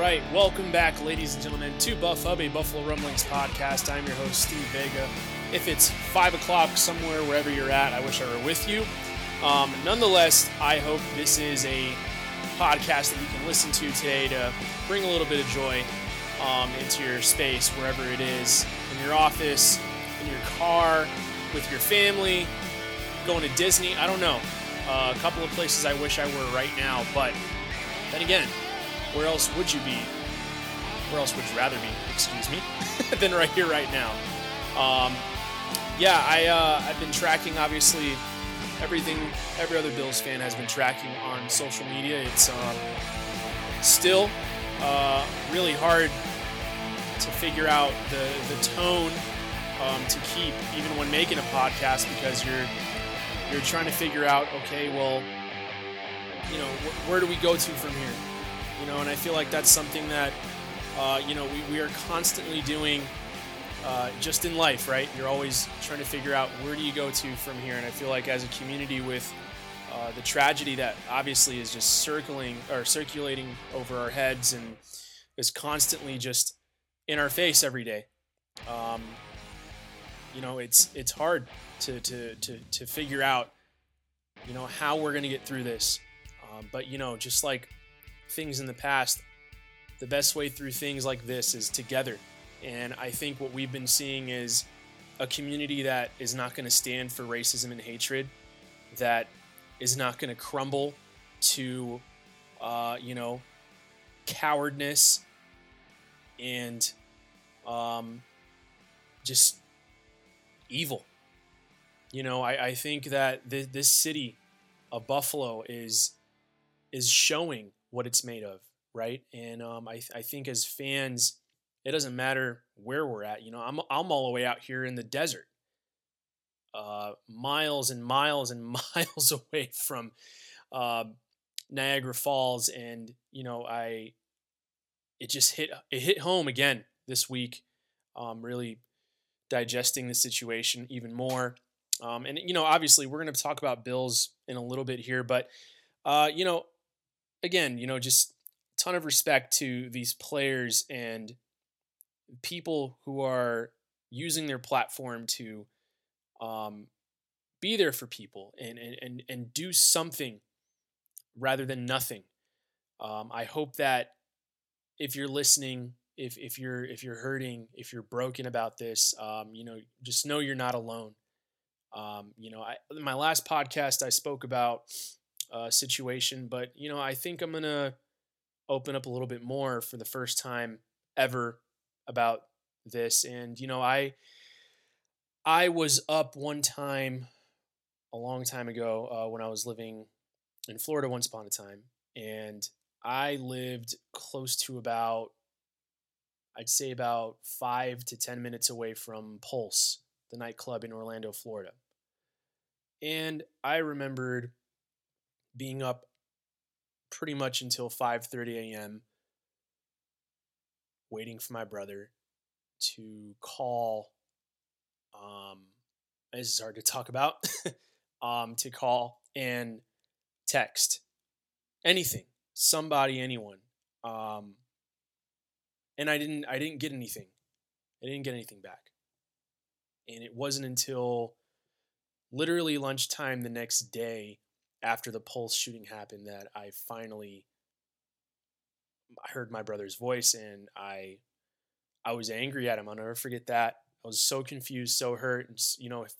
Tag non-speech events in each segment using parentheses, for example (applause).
Right, welcome back, ladies and gentlemen, to Buff Hub, a Buffalo Rumblings podcast. I'm your host, Steve Vega. If it's five o'clock somewhere, wherever you're at, I wish I were with you. Um, nonetheless, I hope this is a podcast that you can listen to today to bring a little bit of joy um, into your space, wherever it is, in your office, in your car, with your family, going to Disney. I don't know. Uh, a couple of places I wish I were right now, but then again, where else would you be? Where else would you rather be? Excuse me, (laughs) than right here, right now. Um, yeah, I uh, I've been tracking obviously everything every other Bills fan has been tracking on social media. It's uh, still uh, really hard to figure out the the tone um, to keep even when making a podcast because you're you're trying to figure out okay, well, you know, wh- where do we go to from here? You know, and I feel like that's something that, uh, you know, we, we are constantly doing uh, just in life, right? You're always trying to figure out where do you go to from here. And I feel like as a community with uh, the tragedy that obviously is just circling or circulating over our heads and is constantly just in our face every day. Um, you know, it's it's hard to to to, to figure out, you know, how we're to get through this. Um, but you know, just like things in the past, the best way through things like this is together. And I think what we've been seeing is a community that is not going to stand for racism and hatred, that is not going to crumble to, uh, you know, cowardness and um, just evil. You know, I, I think that th- this city of Buffalo is is showing what it's made of, right? And um, I, I think as fans, it doesn't matter where we're at. You know, I'm I'm all the way out here in the desert, uh, miles and miles and (laughs) miles away from uh, Niagara Falls, and you know, I it just hit it hit home again this week. Um, really digesting the situation even more. Um, and you know, obviously, we're going to talk about Bills in a little bit here, but uh, you know, again, you know, just ton of respect to these players and people who are using their platform to um, be there for people and, and, and, and do something rather than nothing. Um, I hope that if you're listening, if, if you're if you're hurting, if you're broken about this, um, you know, just know you're not alone. Um, you know, I, my last podcast, I spoke about uh, situation. But you know, I think I'm gonna open up a little bit more for the first time ever about this. And you know, I I was up one time a long time ago uh, when I was living in Florida once upon a time, and I lived close to about I'd say about five to ten minutes away from Pulse, the nightclub in Orlando, Florida. And I remembered being up pretty much until 5:30 a.m. waiting for my brother to call um this is hard to talk about (laughs) um to call and text anything somebody anyone um and I didn't I didn't get anything I didn't get anything back and it wasn't until literally lunchtime the next day after the Pulse shooting happened that I finally heard my brother's voice and I I was angry at him. I'll never forget that. I was so confused, so hurt. And, you know, if,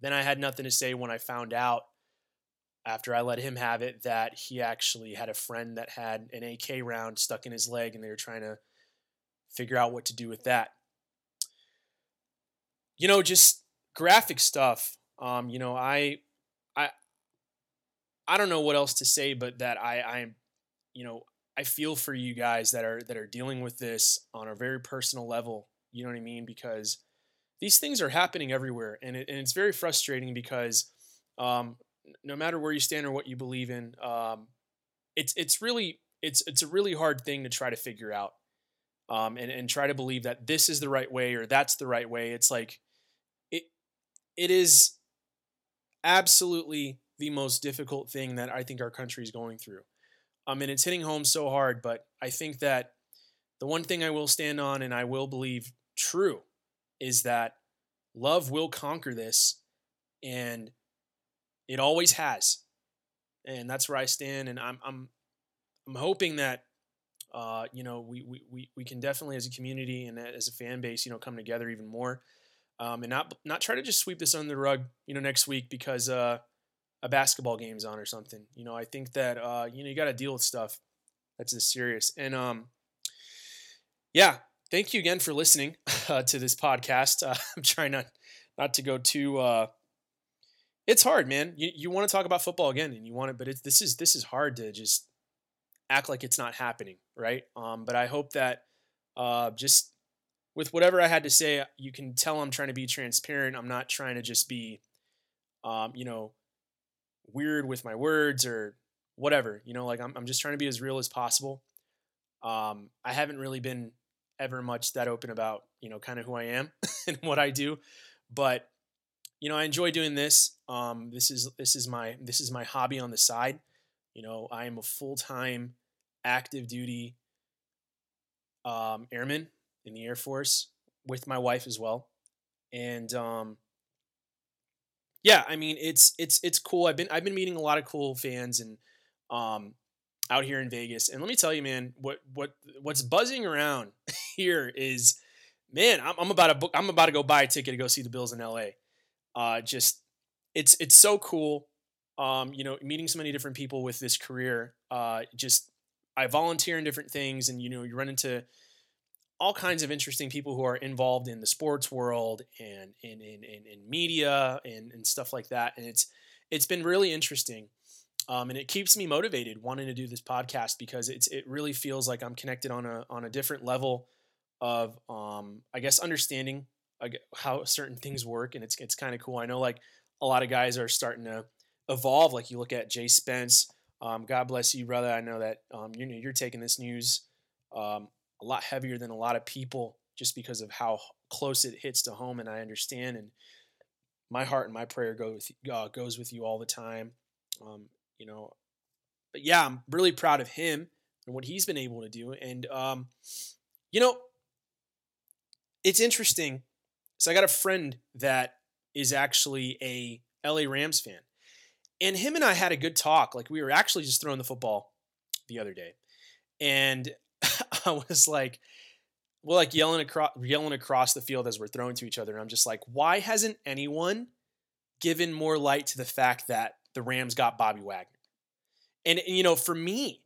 then I had nothing to say when I found out after I let him have it that he actually had a friend that had an AK round stuck in his leg and they were trying to figure out what to do with that. You know, just graphic stuff. Um, you know, I I don't know what else to say, but that I I'm you know I feel for you guys that are that are dealing with this on a very personal level. You know what I mean? Because these things are happening everywhere, and it, and it's very frustrating because um, no matter where you stand or what you believe in, um, it's it's really it's it's a really hard thing to try to figure out, um, and and try to believe that this is the right way or that's the right way. It's like it it is absolutely the most difficult thing that I think our country is going through. I mean, it's hitting home so hard, but I think that the one thing I will stand on and I will believe true is that love will conquer this and it always has. And that's where I stand and I'm I'm I'm hoping that uh, you know, we, we, we can definitely as a community and as a fan base, you know, come together even more um, and not not try to just sweep this under the rug, you know, next week because uh, a basketball game's on or something. You know, I think that uh, you know you got to deal with stuff that's this serious. And um, yeah, thank you again for listening (laughs) uh, to this podcast. Uh, (laughs) I'm trying not not to go too. Uh, it's hard, man. You you want to talk about football again, and you want it, but it's this is this is hard to just act like it's not happening, right? Um, but I hope that uh, just with whatever I had to say, you can tell I'm trying to be transparent. I'm not trying to just be, um, you know, weird with my words or whatever. You know, like I'm, I'm just trying to be as real as possible. Um, I haven't really been ever much that open about, you know, kind of who I am (laughs) and what I do, but you know, I enjoy doing this. Um, this is this is my this is my hobby on the side. You know, I am a full time active duty um, airman in the Air Force with my wife as well. And um, yeah, I mean it's it's it's cool. I've been I've been meeting a lot of cool fans and um, out here in Vegas. And let me tell you, man, what what what's buzzing around (laughs) here is, man, I'm, I'm about to book. I'm about to go buy a ticket to go see the Bills in LA. Uh, just it's it's so cool. Um, you know, meeting so many different people with this career. Uh, just I volunteer in different things, and you know, you run into all kinds of interesting people who are involved in the sports world and in in, in, in media and, and stuff like that. And it's it's been really interesting. Um, and it keeps me motivated wanting to do this podcast because it's it really feels like I'm connected on a on a different level of um, I guess understanding how certain things work and it's it's kind of cool. I know like a lot of guys are starting to evolve. Like you look at Jay Spence. Um, God bless you, brother. I know that um, you know you're taking this news um, a lot heavier than a lot of people just because of how close it hits to home. And I understand. And my heart and my prayer go with, uh, goes with you all the time. Um, you know, but yeah, I'm really proud of him and what he's been able to do. And, um, you know, it's interesting. So I got a friend that is actually a LA Rams fan. And him and I had a good talk. Like we were actually just throwing the football the other day. And (laughs) I was like, well, like yelling across yelling across the field as we're throwing to each other. And I'm just like, why hasn't anyone given more light to the fact that the Rams got Bobby Wagner? And, and you know, for me,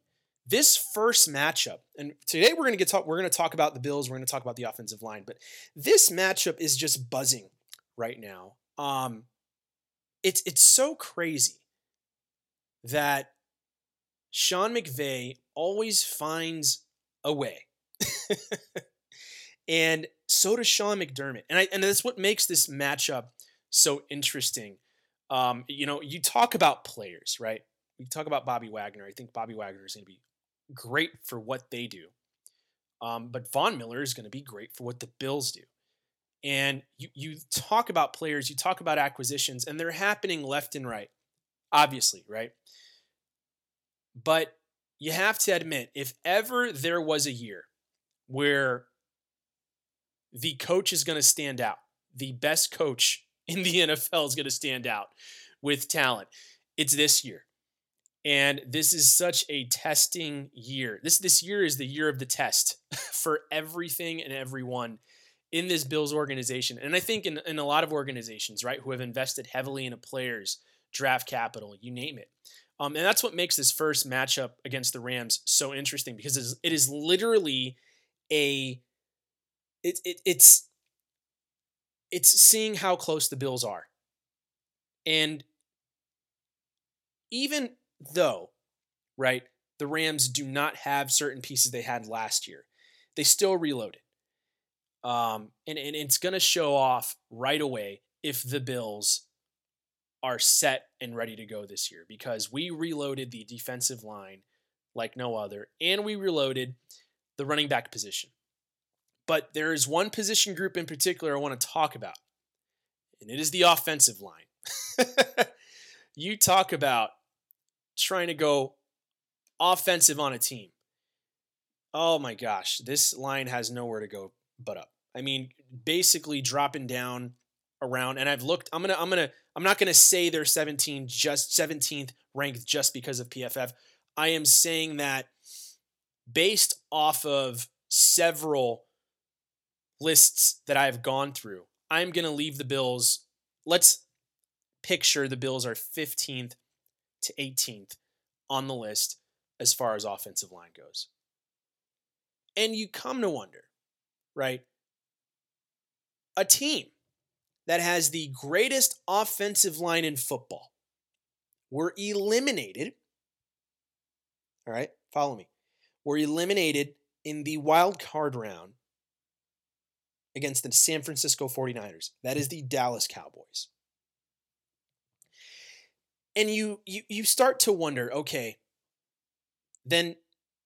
this first matchup, and today we're gonna get talk, we're gonna talk about the Bills, we're gonna talk about the offensive line, but this matchup is just buzzing right now. Um, it's it's so crazy that Sean McVay always finds away. (laughs) and so does Sean McDermott. And I and that's what makes this matchup so interesting. Um, you know, you talk about players, right? We talk about Bobby Wagner. I think Bobby Wagner is going to be great for what they do. Um, but Von Miller is going to be great for what the Bills do. And you, you talk about players, you talk about acquisitions, and they're happening left and right, obviously, right? But you have to admit, if ever there was a year where the coach is going to stand out, the best coach (laughs) in the NFL is going to stand out with talent, it's this year. And this is such a testing year. This this year is the year of the test (laughs) for everything and everyone in this Bills organization. And I think in, in a lot of organizations, right, who have invested heavily in a players, draft capital, you name it. Um, and that's what makes this first matchup against the Rams so interesting because it is, it is literally a it, it it's it's seeing how close the Bills are. And even though, right, the Rams do not have certain pieces they had last year, they still reloaded. Um, and, and it's going to show off right away if the Bills are set and ready to go this year because we reloaded the defensive line like no other, and we reloaded the running back position. But there is one position group in particular I want to talk about, and it is the offensive line. (laughs) you talk about trying to go offensive on a team. Oh my gosh, this line has nowhere to go but up. I mean, basically dropping down around and I've looked I'm going to I'm going to I'm not going to say they're 17 just 17th ranked just because of PFF. I am saying that based off of several lists that I've gone through, I'm going to leave the Bills. Let's picture the Bills are 15th to 18th on the list as far as offensive line goes. And you come to wonder, right? A team that has the greatest offensive line in football were eliminated. All right, follow me. Were eliminated in the wild card round against the San Francisco 49ers. That is the Dallas Cowboys. And you you you start to wonder, okay, then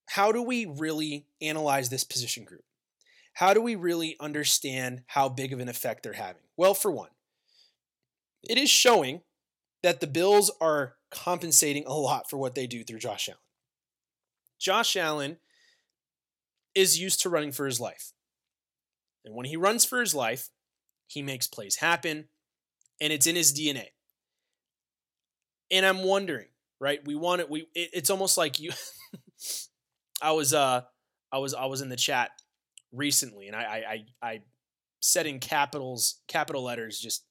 how do we really analyze this position group? How do we really understand how big of an effect they're having? Well, for one, it is showing that the Bills are compensating a lot for what they do through Josh Allen. Josh Allen is used to running for his life. And when he runs for his life, he makes plays happen, and it's in his DNA. And I'm wondering, right? We want it. We it, it's almost like you. (laughs) I was uh I was I was in the chat recently, and I I I, I said in capitals capital letters just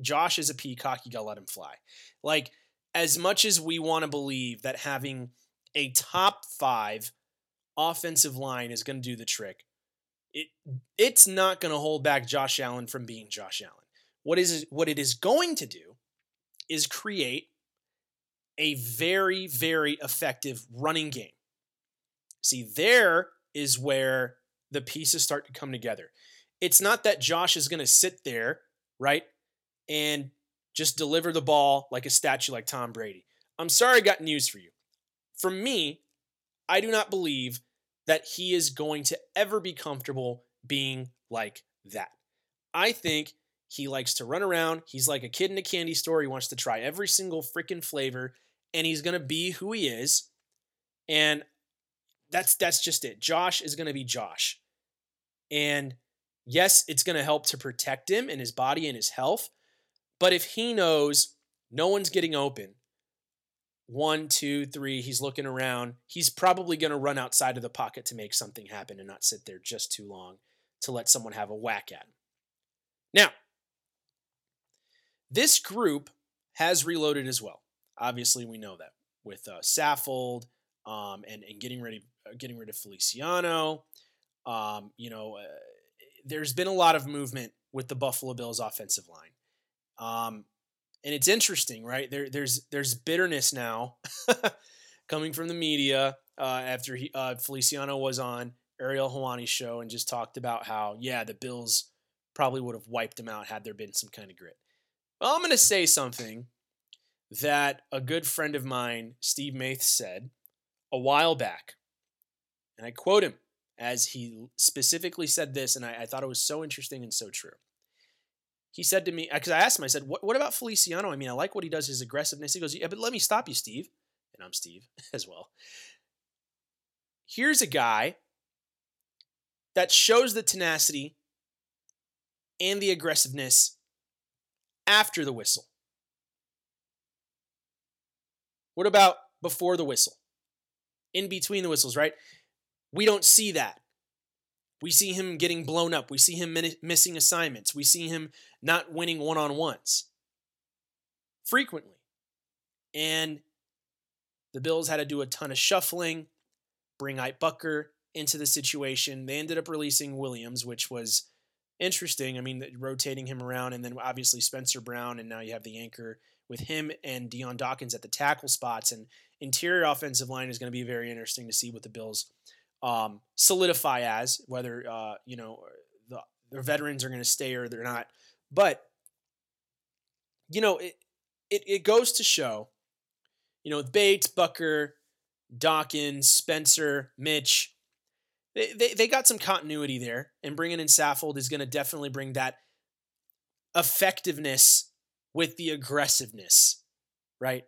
Josh is a peacock. You gotta let him fly. Like as much as we want to believe that having a top five offensive line is going to do the trick, it it's not going to hold back Josh Allen from being Josh Allen. What is what it is going to do is create a very very effective running game. See, there is where the pieces start to come together. It's not that Josh is going to sit there, right, and just deliver the ball like a statue like Tom Brady. I'm sorry I got news for you. For me, I do not believe that he is going to ever be comfortable being like that. I think he likes to run around. He's like a kid in a candy store. He wants to try every single freaking flavor and he's going to be who he is. And that's that's just it. Josh is going to be Josh. And yes, it's going to help to protect him and his body and his health. But if he knows no one's getting open, one, two, three, he's looking around. He's probably going to run outside of the pocket to make something happen and not sit there just too long to let someone have a whack at him. Now, this group has reloaded as well. Obviously, we know that with uh, Saffold um, and and getting ready, uh, getting rid of Feliciano. Um, you know, uh, there's been a lot of movement with the Buffalo Bills offensive line. Um, and it's interesting, right? There, there's there's bitterness now (laughs) coming from the media uh, after he, uh, Feliciano was on Ariel Helwani's show and just talked about how yeah the Bills probably would have wiped them out had there been some kind of grit. Well, I'm going to say something that a good friend of mine, Steve Maith, said a while back, and I quote him as he specifically said this, and I, I thought it was so interesting and so true he said to me, uh, because I asked him, I said, what, what about Feliciano? I mean, I like what he does, his aggressiveness. He goes, Yeah, but let me stop you, Steve. And I'm Steve (laughs) as well. Here's a guy that shows the tenacity and the aggressiveness after the whistle. What about before the whistle? In between the whistles, right? We don't see that. We see him getting blown up. We see him missing assignments. We see him not winning one on ones frequently. And the Bills had to do a ton of shuffling, bring Ike Boettger into the situation. They ended up releasing Williams, which was interesting. I mean, rotating him around, and then obviously Spencer Brown, and now you have the anchor with him and Dion Dawkins at the tackle spots. And interior offensive line is going to be very interesting to see what the Bills um, solidify as, whether uh, you know the their veterans are going to stay or they're not. But you know, it, it it goes to show, you know, Bates, Boettger, Dawkins, Spencer, Mitch, they, they, they got some continuity there, and bringing in Saffold is going to definitely bring that effectiveness with the aggressiveness, right?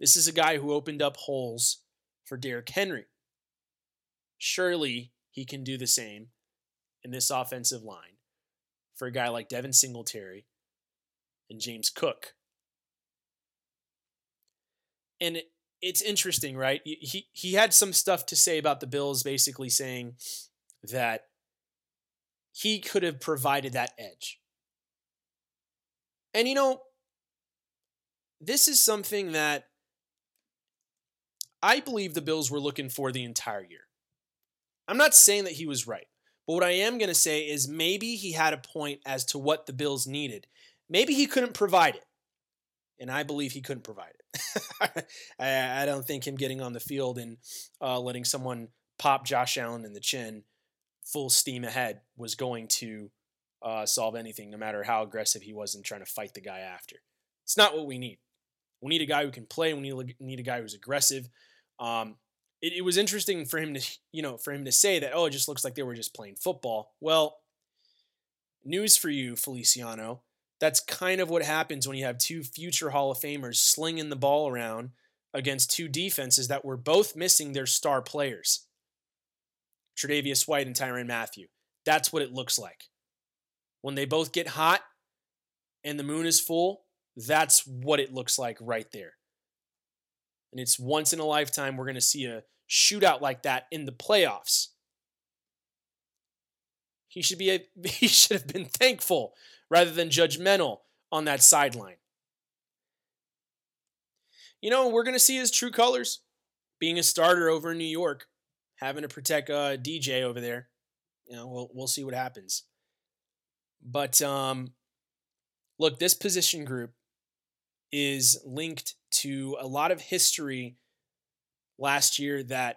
This is a guy who opened up holes for Derrick Henry. Surely he can do the same in this offensive line for a guy like Devin Singletary and James Cook. And it's interesting, right? He he had some stuff to say about the Bills, basically saying that he could have provided that edge. And you know, this is something that I believe the Bills were looking for the entire year. I'm not saying that he was right, but what I am going to say is maybe he had a point as to what the Bills needed. Maybe he couldn't provide it. And I believe he couldn't provide it. (laughs) I, I, don't think him getting on the field and uh, letting someone pop Josh Allen in the chin full steam ahead was going to uh, solve anything, no matter how aggressive he was in trying to fight the guy after. It's not what we need. We need a guy who can play. We need, need a guy who's aggressive. Um, it, it was interesting for him to, you know, for him to say that, oh, it just looks like they were just playing football. Well, news for you, Feliciano. That's kind of what happens when you have two future Hall of Famers slinging the ball around against two defenses that were both missing their star players. Tre'Davious White and Tyrann Mathieu. That's what it looks like. When they both get hot and the moon is full, that's what it looks like right there. And it's once in a lifetime we're going to see a shootout like that in the playoffs. He should be a, (laughs) he should have been thankful rather than judgmental on that sideline. You know, we're going to see his true colors being a starter over in New York, having to protect uh, DJ over there. You know, we'll we'll see what happens. But um, look, this position group is linked to a lot of history last year that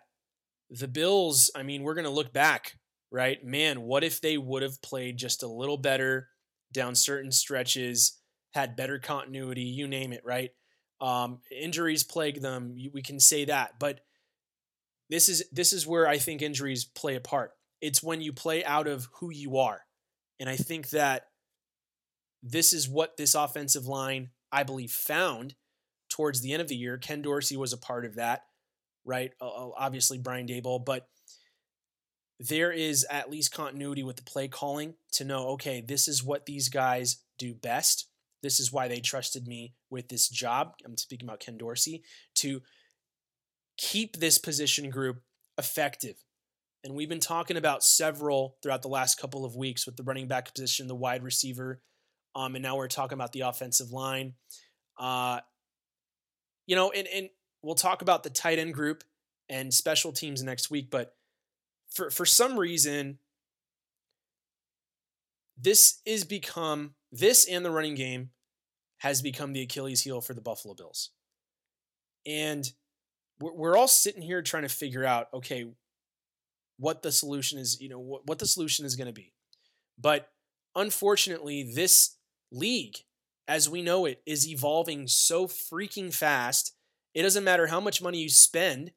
the Bills, I mean, we're going to look back, right? Man, what if they would have played just a little better down certain stretches, had better continuity, you name it, right? Um, injuries plague them. We can say that, but this is this is where I think injuries play a part. It's when you play out of who you are, and I think that this is what this offensive line, I believe, found towards the end of the year. Ken Dorsey was a part of that, right? Obviously, Brian Daboll, but there is at least continuity with the play calling to know, okay, this is what these guys do best. This is why they trusted me with this job. I'm speaking about Ken Dorsey to keep this position group effective. And we've been talking about several throughout the last couple of weeks with the running back position, the wide receiver, um, and now we're talking about the offensive line. Uh, you know, and, and we'll talk about the tight end group and special teams next week, but for for some reason this is become this and the running game has become the Achilles heel for the Buffalo Bills. And we're, all sitting here trying to figure out okay what the solution is, you know, what, what the solution is going to be. But unfortunately, this league as we know it is evolving so freaking fast. It doesn't matter how much money you spend.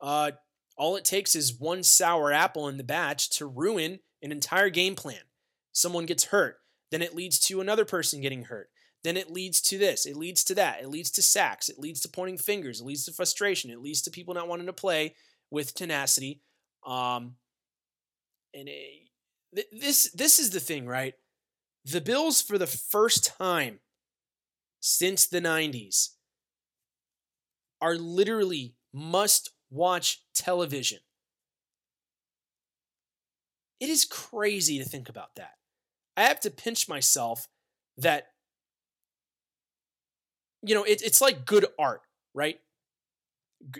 Uh, all it takes is one sour apple in the batch to ruin an entire game plan. Someone gets hurt, then it leads to another person getting hurt. Then it leads to this, it leads to that, it leads to sacks, it leads to pointing fingers, it leads to frustration, it leads to people not wanting to play with tenacity. Um, and it, this this is the thing, right? The Bills, for the first time since the 90s, are literally must watch television. It is crazy to think about that. I have to pinch myself that, you know, it, it's like good art, right?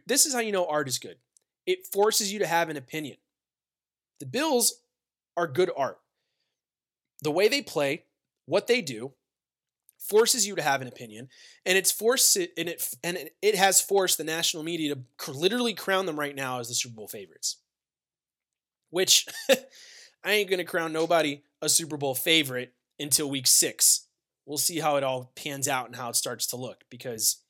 This is how you know art is good it forces you to have an opinion. The Bills are good art. The way they play, what they do, forces you to have an opinion, and it's forced it and it and it has forced the national media to literally crown them right now as the Super Bowl favorites. Which (laughs) I ain't gonna crown nobody a Super Bowl favorite until week six. We'll see how it all pans out and how it starts to look because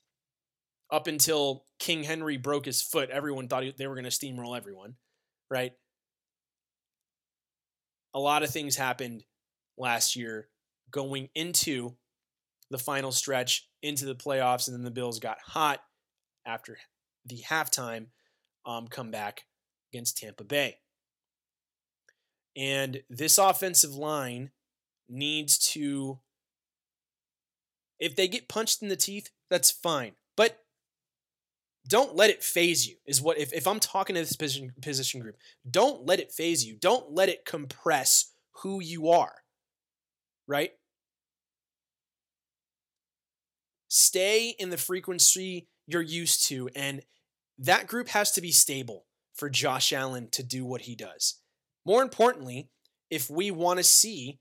up until King Henry broke his foot, everyone thought they were going to steamroll everyone, right? A lot of things happened last year going into the final stretch into the playoffs, and then the Bills got hot after the halftime um, comeback against Tampa Bay. And this offensive line needs to, if they get punched in the teeth, that's fine. But don't let it phase you, is what, if, if I'm talking to this position, position group, don't let it phase you. Don't let it compress who you are, right? Stay in the frequency you're used to, and that group has to be stable for Josh Allen to do what he does. More importantly, if we want to see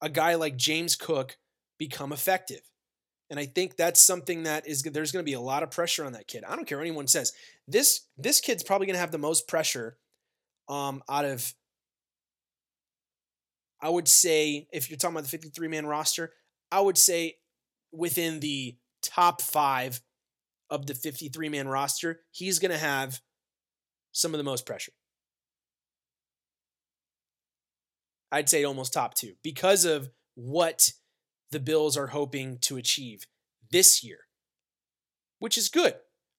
a guy like James Cook become effective. And I think that's something that is there's going to be a lot of pressure on that kid. I don't care what anyone says. This this kid's probably going to have the most pressure um, out of I would say if you're talking about the 53 man roster, I would say within the top 5 of the 53 man roster, he's going to have some of the most pressure. I'd say almost top two because of what the Bills are hoping to achieve this year, which is good.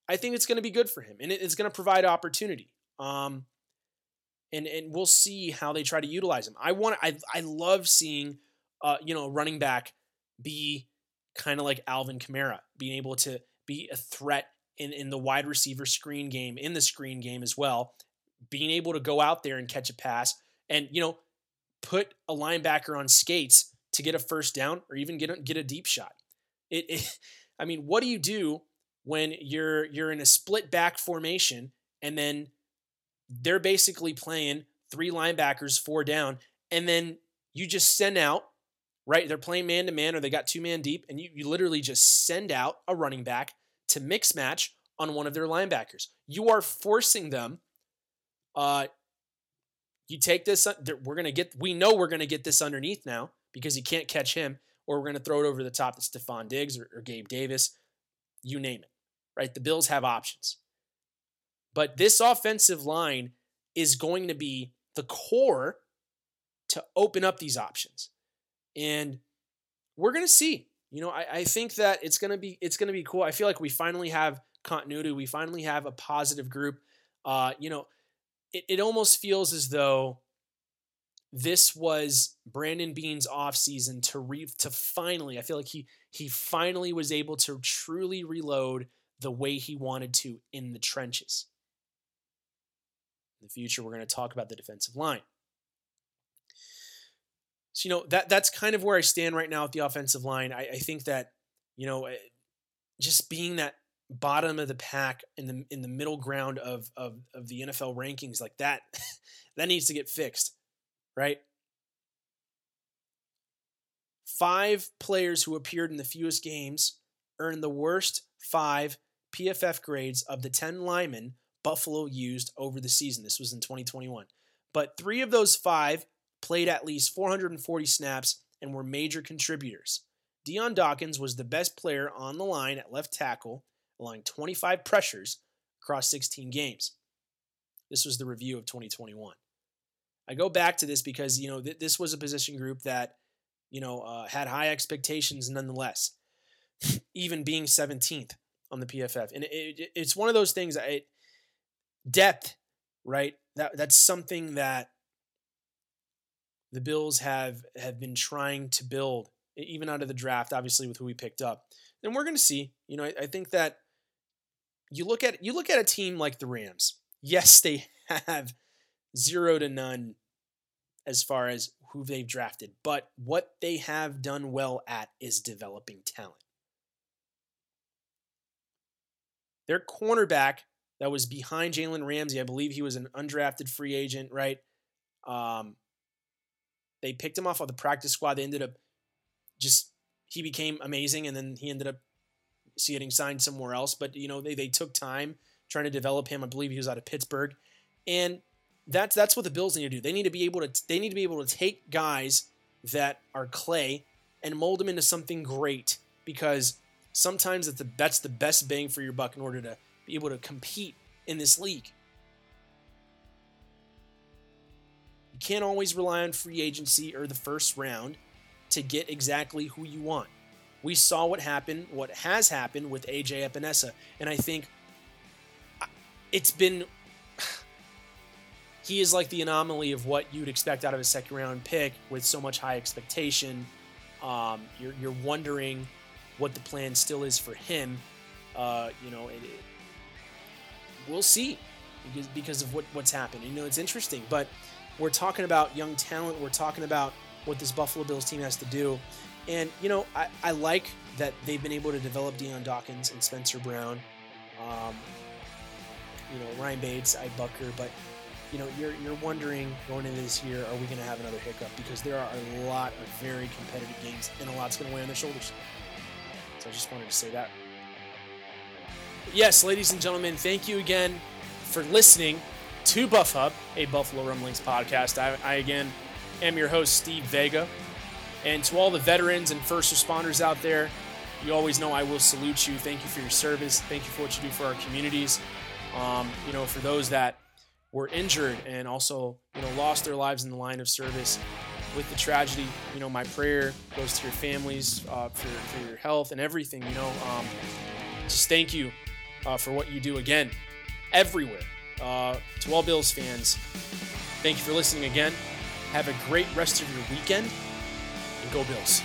I think it's going to be good for him and it's going to provide opportunity. Um, and and we'll see how they try to utilize him. I want I I love seeing uh you know running back be kind of like Alvin Kamara, being able to be a threat in in the wide receiver screen game, in the screen game as well, being able to go out there and catch a pass and you know put a linebacker on skates to get a first down or even get a, get a deep shot. It, it (laughs) I mean, what do you do when you're you're in a split back formation and then they're basically playing three linebackers, four down, and then you just send out, right? They're playing man to man or they got two man deep, and you, you literally just send out a running back to mix match on one of their linebackers. You are forcing them uh, you take this, we're going to get, we know we're to get this underneath now because you can't catch him, or we're to throw it over the top to Stefon Diggs or, or Gabe Davis, you name it, right? The Bills have options. But this offensive line is going to be the core to open up these options. And we're to see. You know, I, I think that it's to be it's to be cool. I feel like we finally have continuity. We finally have a positive group. Uh, you know, it, it almost feels as though this was Brandon Beane's offseason to re to finally, I feel like he he finally was able to truly reload the way he wanted to in the trenches. In the future, we're going to talk about the defensive line. So, you know, that that's kind of where I stand right now at the offensive line. I, I think that, you know, eh, just being that bottom of the pack in the in the middle ground of of of the NFL rankings like that (laughs) that needs to get fixed, right? Five players who appeared in the fewest games earned the worst 5 PFF grades of the 10 linemen Buffalo used over the season. This was in 2021. But 3 of those 5 played at least 440 snaps and were major contributors. Dion Dawkins was the best player on the line at left tackle allowing 25 pressures across 16 games. This was the review of 2021. I go back to this because you know th- this was a position group that you know uh, had high expectations nonetheless, (laughs) even being 17th on the PFF, and it, it, it's one of those things. Depth, right? That that's something that the Bills have have been trying to build, even out of the draft. Obviously, with who we picked up, and we're going to see. You know, I, I think that you look at you look at a team like the Rams. Yes, they (laughs) have zero to none as far as who they've drafted, but what they have done well at is developing talent. Their cornerback that was behind Jalen Ramsey, I believe he was an undrafted free agent, right? Um, they picked him off of the practice squad. They ended up just he became amazing, and then he ended up getting signed somewhere else. But you know, they they took time trying to develop him. I believe he was out of Pittsburgh, and that's that's what the Bills need to do. They need to be able to they need to be able to take guys that are clay and mold them into something great because sometimes that's the, that's the best bang for your buck in order to be able to compete in this league. You can't always rely on free agency or the first round to get exactly who you want we saw what happened, what has happened with AJ Epenesa. And I think it's been (sighs) he is like the anomaly of what you'd expect out of a second round pick with so much high expectation. Um, you're, you're wondering what the plan still is for him. Uh, you know, it, it, we'll see because because of what, what's happened. You know, it's interesting, but we're talking about young talent. We're talking about what this Buffalo Bills team has to do. And, you know, I, I like that they've been able to develop Dion Dawkins and Spencer Brown. Um, you know, Ryan Bates, Ike Boettger, but you know, you're you're wondering going into this year, are we going to have another hiccup? Because there are a lot of very competitive games, and a lot's going to weigh on their shoulders. So I just wanted to say that. yes, ladies and gentlemen, thank you again for listening to Buff Hub, a Buffalo Rumblings podcast. I, I again am your host, Steve Vega. And to all the veterans and first responders out there, you always know I will salute you. Thank you for your service. Thank you for what you do for our communities. Um, you know, for those that were injured and also, you know, lost their lives in the line of service with the tragedy, you know, my prayer goes to your families uh, for, for your health and everything. You know, um, just thank you uh, for what you do again, everywhere. Uh, to all Bills fans, thank you for listening again. Have a great rest of your weekend and go Bills.